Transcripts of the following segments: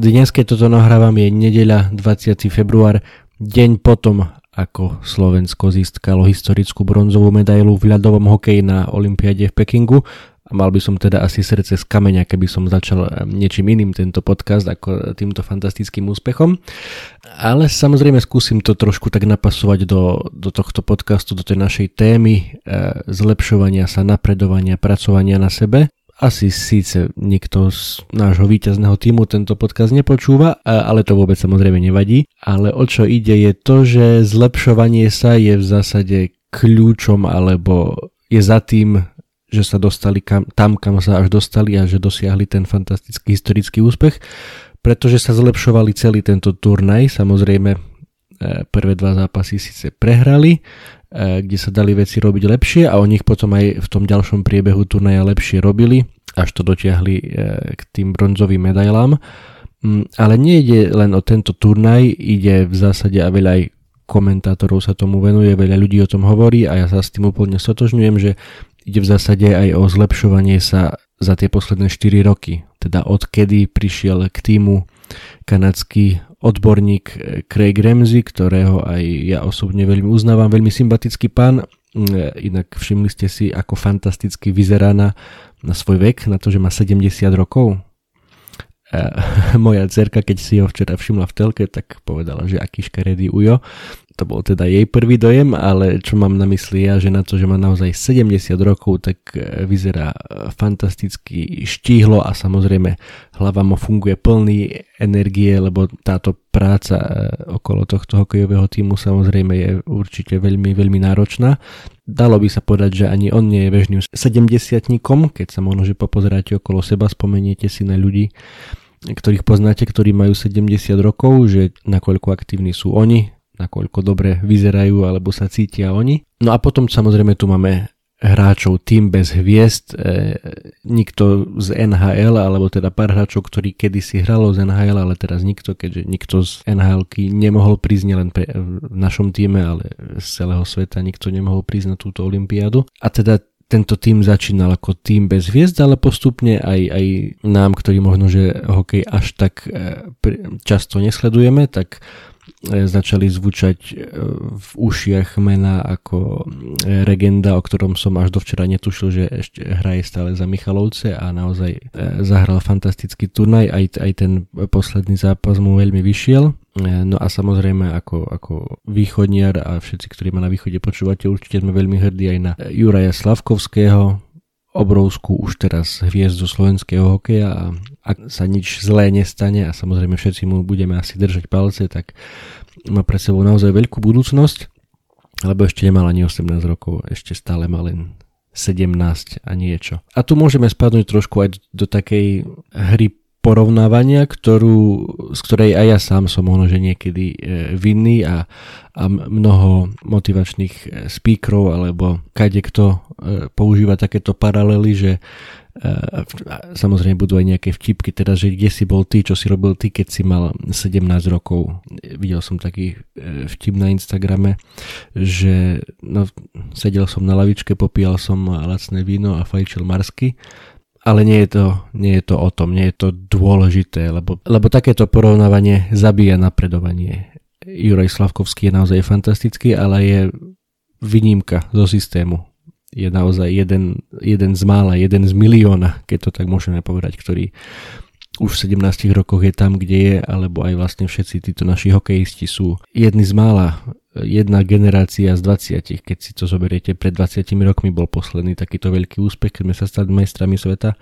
Dnes, keď toto nahrávam, je nedeľa 20. február, deň potom, ako Slovensko získalo historickú bronzovú medailu v ľadovom hokeji na Olympiade v Pekingu a mal by som teda asi srdce z kameňa, keby som začal eh, niečím iným tento podcast ako týmto fantastickým úspechom. Ale samozrejme skúsim to trošku tak napasovať do, do tohto podcastu, do tej našej témy e, zlepšovania sa, napredovania, pracovania na sebe. Asi síce niekto z nášho víťazného týmu tento podcast nepočúva, ale to vôbec samozrejme nevadí. Ale o čo ide je to, že zlepšovanie sa je v zásade kľúčom alebo je za tým že sa dostali kam, tam, kam sa až dostali a že dosiahli ten fantastický historický úspech, pretože sa zlepšovali celý tento turnaj. Samozrejme, e, prvé dva zápasy síce prehrali, kde sa dali veci robiť lepšie a o nich potom aj v tom ďalšom priebehu turnaja lepšie robili, až to dotiahli e, k tým bronzovým medailám. Mm, ale nie ide len o tento turnaj, ide v zásade a veľa aj komentátorov sa tomu venuje, veľa ľudí o tom hovorí a ja sa s tým úplne stotožňujem, že ide v zásade aj o zlepšovanie sa za tie posledné 4 roky. Teda odkedy prišiel k týmu kanadský odborník Craig Ramsey, ktorého aj ja osobne veľmi uznávam, veľmi sympatický pán, inak všimli ste si, ako fantasticky vyzerá na, na svoj vek, na to, že má 70 rokov. Moja dcerka, keď si ho včera všimla v telke, tak povedala, že aký škaredý ujo to bol teda jej prvý dojem, ale čo mám na mysli ja, že na to, že má naozaj 70 rokov, tak e, vyzerá e, fantasticky štíhlo a samozrejme hlava mu funguje plný energie, lebo táto práca e, okolo tohto hokejového týmu samozrejme je určite veľmi, veľmi náročná. Dalo by sa povedať, že ani on nie je bežným 70 keď sa možno, že popozeráte okolo seba, spomeniete si na ľudí, ktorých poznáte, ktorí majú 70 rokov, že nakoľko aktívni sú oni, nakoľko dobre vyzerajú alebo sa cítia oni. No a potom samozrejme tu máme hráčov tým bez hviezd, e, nikto z NHL, alebo teda pár hráčov, ktorí kedysi hralo z NHL, ale teraz nikto, keďže nikto z nhl nemohol prísť nielen pre, v našom týme, ale z celého sveta nikto nemohol prísť na túto olympiádu. A teda tento tým začínal ako tým bez hviezd, ale postupne aj, aj nám, ktorí možno, že hokej až tak e, často nesledujeme, tak E, začali zvučať e, v ušiach mena ako e, Regenda, o ktorom som až dovčera netušil, že ešte hraje stále za Michalovce a naozaj zahral fantastický turnaj, aj, aj ten posledný zápas mu veľmi vyšiel. No a samozrejme ako, ako východniar a všetci, ktorí ma na východe počúvate, určite sme veľmi hrdí aj na Juraja Slavkovského, obrovskú už teraz hviezdu slovenského hokeja a ak sa nič zlé nestane a samozrejme všetci mu budeme asi držať palce, tak má pre sebou naozaj veľkú budúcnosť, lebo ešte nemal ani 18 rokov, ešte stále má len 17 a niečo. A tu môžeme spadnúť trošku aj do takej hry porovnávania, ktorú, z ktorej aj ja sám som možno, že niekedy e, vinný a, a mnoho motivačných e, speakerov alebo kade kto e, používa takéto paralely, že samozrejme budú aj nejaké vtipky, teda, že kde si bol ty, čo si robil ty, keď si mal 17 rokov. Videl som taký vtip na Instagrame, že no, sedel som na lavičke, popíjal som lacné víno a fajčil marsky ale nie je, to, nie je to o tom, nie je to dôležité, lebo, lebo takéto porovnávanie zabíja napredovanie. Juraj Slavkovský je naozaj fantastický, ale je výnimka zo systému. Je naozaj jeden, jeden z mála, jeden z milióna, keď to tak môžeme povedať, ktorý už v 17 rokoch je tam, kde je, alebo aj vlastne všetci títo naši hokejisti sú jedni z mála, jedna generácia z 20, keď si to zoberiete, pred 20 rokmi bol posledný takýto veľký úspech, keď sme sa stali majstrami sveta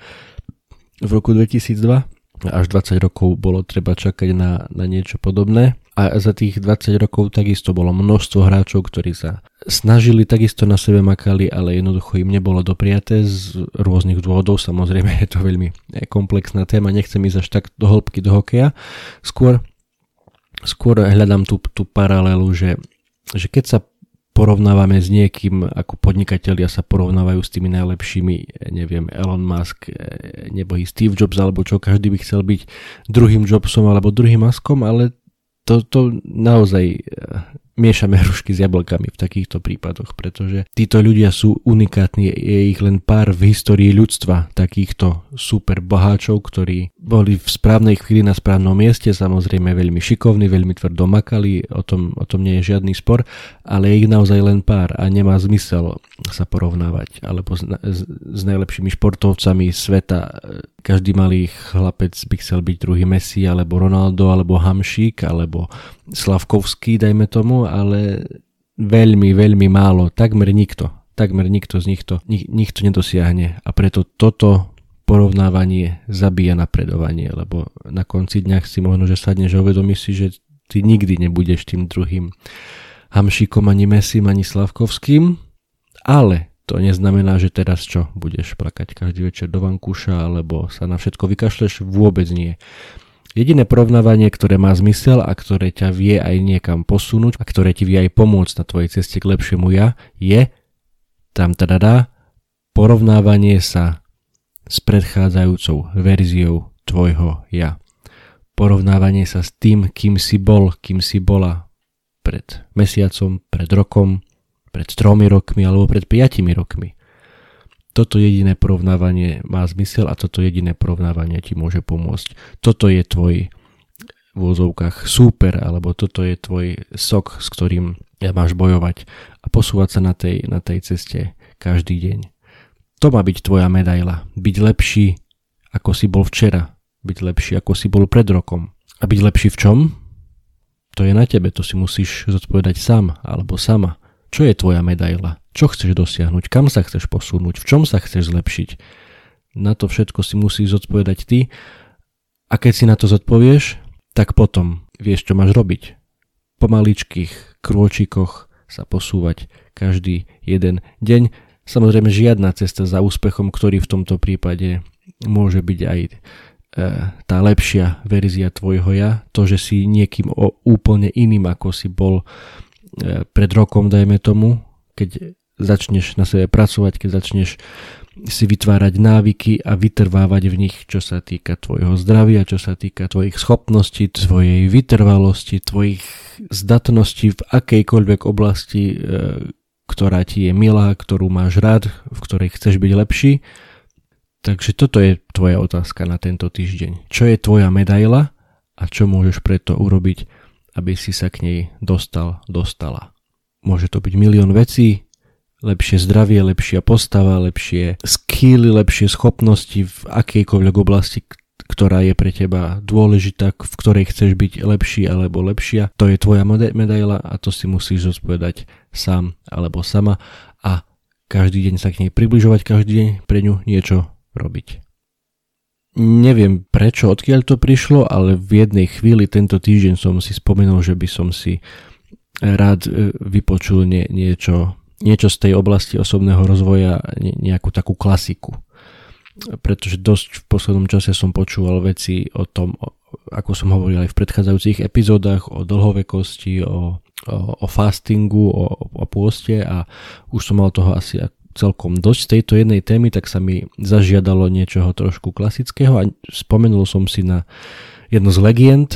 v roku 2002 až 20 rokov bolo treba čakať na, na niečo podobné. A za tých 20 rokov takisto bolo množstvo hráčov, ktorí sa snažili, takisto na sebe makali, ale jednoducho im nebolo dopriaté z rôznych dôvodov. Samozrejme je to veľmi komplexná téma, nechcem ísť až tak do hĺbky do hokeja. Skôr, skôr hľadám tú, tú paralelu, že, že keď sa porovnávame s niekým, ako podnikatelia sa porovnávajú s tými najlepšími, neviem, Elon Musk, nebo i Steve Jobs, alebo čo, každý by chcel byť druhým Jobsom alebo druhým Muskom, ale to, to naozaj miešame hrušky s jablkami v takýchto prípadoch, pretože títo ľudia sú unikátni, je ich len pár v histórii ľudstva, takýchto super boháčov, ktorí boli v správnej chvíli na správnom mieste, samozrejme veľmi šikovní, veľmi tvrdo makali, o tom, o tom nie je žiadny spor, ale je ich naozaj len pár a nemá zmysel sa porovnávať, alebo s, s, najlepšími športovcami sveta. Každý malý chlapec by chcel byť druhý Messi, alebo Ronaldo, alebo Hamšík, alebo Slavkovský, dajme tomu, ale veľmi, veľmi málo, takmer nikto, takmer nikto z nich to, nik, nikto nedosiahne. A preto toto porovnávanie zabíja napredovanie, lebo na konci dňa si možno, že sadneš a uvedomíš si, že ty nikdy nebudeš tým druhým Hamšíkom ani Mesim ani Slavkovským, ale to neznamená, že teraz čo, budeš plakať každý večer do vankúša alebo sa na všetko vykašleš, vôbec nie. Jediné porovnávanie, ktoré má zmysel a ktoré ťa vie aj niekam posunúť a ktoré ti vie aj pomôcť na tvojej ceste k lepšiemu ja, je tam teda porovnávanie sa s predchádzajúcou verziou tvojho ja. Porovnávanie sa s tým, kým si bol, kým si bola pred mesiacom, pred rokom, pred tromi rokmi alebo pred piatimi rokmi toto jediné porovnávanie má zmysel a toto jediné porovnávanie ti môže pomôcť. Toto je tvoj v úzovkách súper, alebo toto je tvoj sok, s ktorým máš bojovať a posúvať sa na tej, na tej ceste každý deň. To má byť tvoja medaila. Byť lepší, ako si bol včera. Byť lepší, ako si bol pred rokom. A byť lepší v čom? To je na tebe, to si musíš zodpovedať sám alebo sama. Čo je tvoja medaila? Čo chceš dosiahnuť? Kam sa chceš posunúť? V čom sa chceš zlepšiť? Na to všetko si musíš zodpovedať ty a keď si na to zodpovieš, tak potom vieš, čo máš robiť. Po maličkých krôčikoch sa posúvať každý jeden deň. Samozrejme žiadna cesta za úspechom, ktorý v tomto prípade môže byť aj e, tá lepšia verzia tvojho ja, to, že si niekým úplne iným, ako si bol pred rokom, dajme tomu, keď začneš na sebe pracovať, keď začneš si vytvárať návyky a vytrvávať v nich, čo sa týka tvojho zdravia, čo sa týka tvojich schopností, tvojej vytrvalosti, tvojich zdatností v akejkoľvek oblasti, e, ktorá ti je milá, ktorú máš rád, v ktorej chceš byť lepší. Takže toto je tvoja otázka na tento týždeň. Čo je tvoja medaila a čo môžeš preto urobiť aby si sa k nej dostal, dostala. Môže to byť milión vecí, lepšie zdravie, lepšia postava, lepšie skilly, lepšie schopnosti v akejkoľvek oblasti, ktorá je pre teba dôležitá, v ktorej chceš byť lepší alebo lepšia. To je tvoja medaila a to si musíš zodpovedať sám alebo sama a každý deň sa k nej približovať, každý deň pre ňu niečo robiť. Neviem prečo, odkiaľ to prišlo, ale v jednej chvíli tento týždeň som si spomenul, že by som si rád e, vypočul nie, niečo, niečo z tej oblasti osobného rozvoja, nejakú takú klasiku. Pretože dosť v poslednom čase som počúval veci o tom, ako som hovoril aj v predchádzajúcich epizódach, o dlhovekosti, o, o, o fastingu, o, o pôste a už som mal toho asi celkom dosť tejto jednej témy, tak sa mi zažiadalo niečoho trošku klasického a spomenul som si na jednu z legend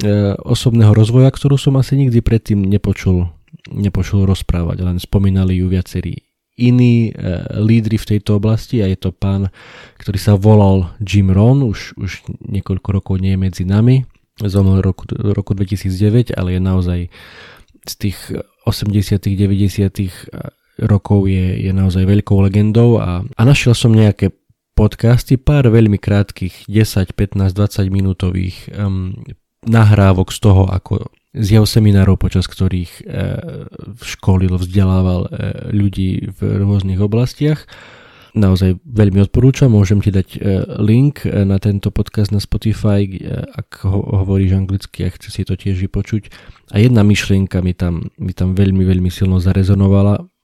e, osobného rozvoja, ktorú som asi nikdy predtým nepočul, nepočul rozprávať, len spomínali ju viacerí iní e, lídry v tejto oblasti a je to pán, ktorý sa volal Jim Rohn, už, už niekoľko rokov nie je medzi nami, zomrel roku, roku 2009, ale je naozaj z tých 80 90 rokov je, je naozaj veľkou legendou a, a našiel som nejaké podcasty, pár veľmi krátkých 10, 15, 20 minútových um, nahrávok z toho, ako z jeho seminárov, počas ktorých uh, školil, vzdelával uh, ľudí v rôznych oblastiach. Naozaj veľmi odporúčam, môžem ti dať uh, link na tento podcast na Spotify, ak ho, hovoríš anglicky a chce si to tiež vypočuť. A jedna myšlienka mi tam, mi tam veľmi, veľmi silno zarezonovala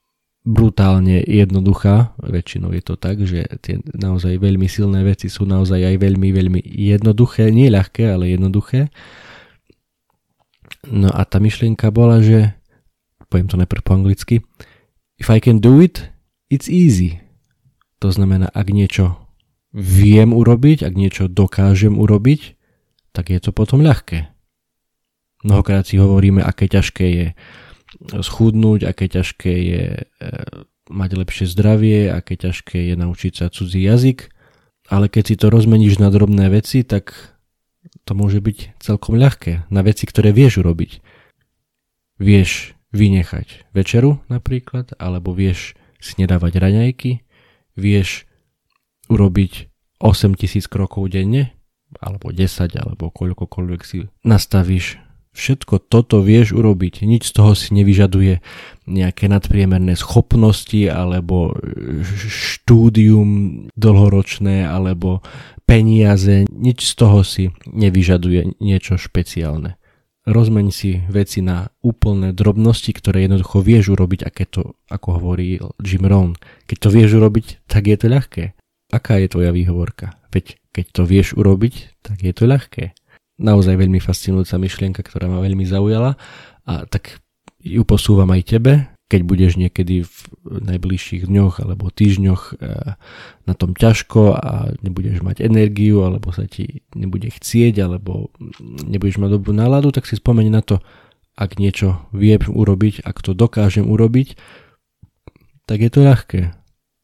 brutálne jednoduchá. Väčšinou je to tak, že tie naozaj veľmi silné veci sú naozaj aj veľmi, veľmi jednoduché. Nie ľahké, ale jednoduché. No a tá myšlienka bola, že poviem to najprv po anglicky If I can do it, it's easy. To znamená, ak niečo viem urobiť, ak niečo dokážem urobiť, tak je to potom ľahké. Mnohokrát si hovoríme, aké ťažké je schudnúť, aké ťažké je e, mať lepšie zdravie, aké ťažké je naučiť sa cudzí jazyk, ale keď si to rozmeníš na drobné veci, tak to môže byť celkom ľahké na veci, ktoré vieš urobiť. Vieš vynechať večeru napríklad, alebo vieš si nedávať raňajky, vieš urobiť 8000 krokov denne, alebo 10, alebo koľkokoľvek si nastavíš Všetko toto vieš urobiť, nič z toho si nevyžaduje nejaké nadpriemerné schopnosti alebo štúdium dlhoročné alebo peniaze, nič z toho si nevyžaduje niečo špeciálne. Rozmeň si veci na úplné drobnosti, ktoré jednoducho vieš urobiť, aké to, ako hovorí Jim Rohn. Keď to vieš urobiť, tak je to ľahké. Aká je tvoja výhovorka? Veď keď to vieš urobiť, tak je to ľahké naozaj veľmi fascinujúca myšlienka, ktorá ma veľmi zaujala a tak ju posúvam aj tebe, keď budeš niekedy v najbližších dňoch alebo týždňoch eh, na tom ťažko a nebudeš mať energiu alebo sa ti nebude chcieť alebo nebudeš mať dobrú náladu, tak si spomeň na to, ak niečo viem urobiť, ak to dokážem urobiť, tak je to ľahké.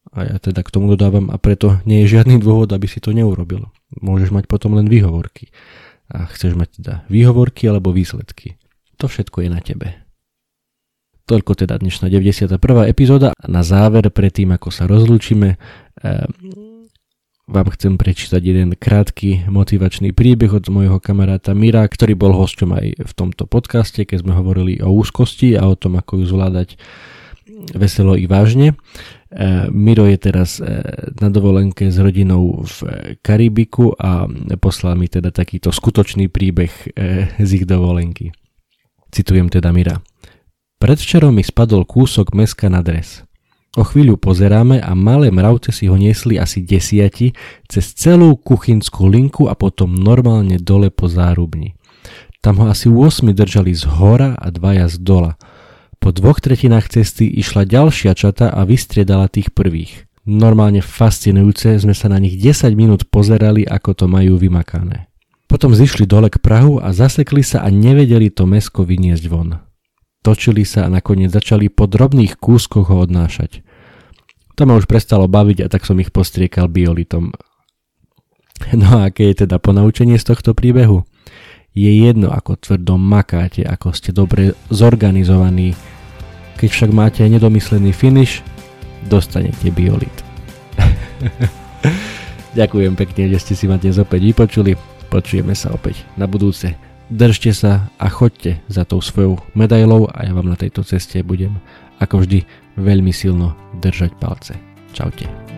A ja teda k tomu dodávam a preto nie je žiadny dôvod, aby si to neurobil. Môžeš mať potom len výhovorky a chceš mať teda výhovorky alebo výsledky. To všetko je na tebe. Toľko teda dnešná 91. epizóda. A na záver, predtým ako sa rozlúčime, eh, vám chcem prečítať jeden krátky motivačný príbeh od môjho kamaráta Mira, ktorý bol hosťom aj v tomto podcaste, keď sme hovorili o úzkosti a o tom, ako ju zvládať veselo i vážne. E, Miro je teraz e, na dovolenke s rodinou v Karibiku a poslal mi teda takýto skutočný príbeh e, z ich dovolenky. Citujem teda Mira. Predvčerom mi spadol kúsok meska na dres. O chvíľu pozeráme a malé mravce si ho niesli asi desiati cez celú kuchynskú linku a potom normálne dole po zárubni. Tam ho asi 8 držali z hora a dvaja z dola – po dvoch tretinách cesty išla ďalšia čata a vystriedala tých prvých. Normálne fascinujúce, sme sa na nich 10 minút pozerali, ako to majú vymakané. Potom zišli dole k Prahu a zasekli sa a nevedeli to mesko vyniesť von. Točili sa a nakoniec začali po drobných kúskoch ho odnášať. To ma už prestalo baviť a tak som ich postriekal biolitom. No a aké je teda ponaučenie z tohto príbehu? Je jedno, ako tvrdo makáte, ako ste dobre zorganizovaní. Keď však máte nedomyslený finish, dostanete biolit. Ďakujem pekne, že ste si ma dnes opäť vypočuli. Počujeme sa opäť na budúce. Držte sa a choďte za tou svojou medailou a ja vám na tejto ceste budem ako vždy veľmi silno držať palce. Čaute.